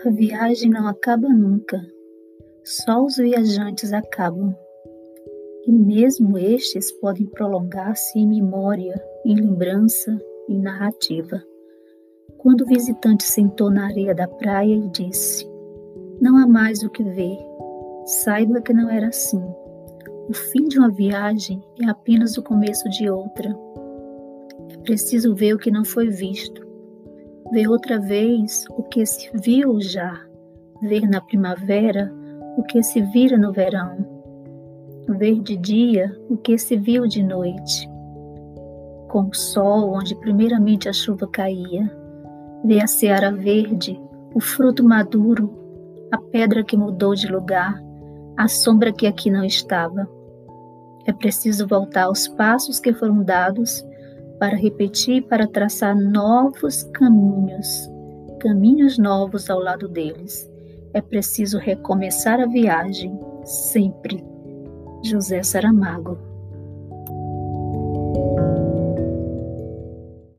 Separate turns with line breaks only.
A viagem não acaba nunca, só os viajantes acabam. E mesmo estes podem prolongar-se em memória, em lembrança, em narrativa. Quando o visitante sentou na areia da praia e disse: Não há mais o que ver, saiba que não era assim. O fim de uma viagem é apenas o começo de outra. É preciso ver o que não foi visto, ver outra vez o que se viu já, ver na primavera o que se vira no verão, ver de dia o que se viu de noite, com o sol onde primeiramente a chuva caía, ver a seara verde, o fruto maduro, a pedra que mudou de lugar, a sombra que aqui não estava. É preciso voltar aos passos que foram dados para repetir, para traçar novos caminhos, caminhos novos ao lado deles. É preciso recomeçar a viagem, sempre. José Saramago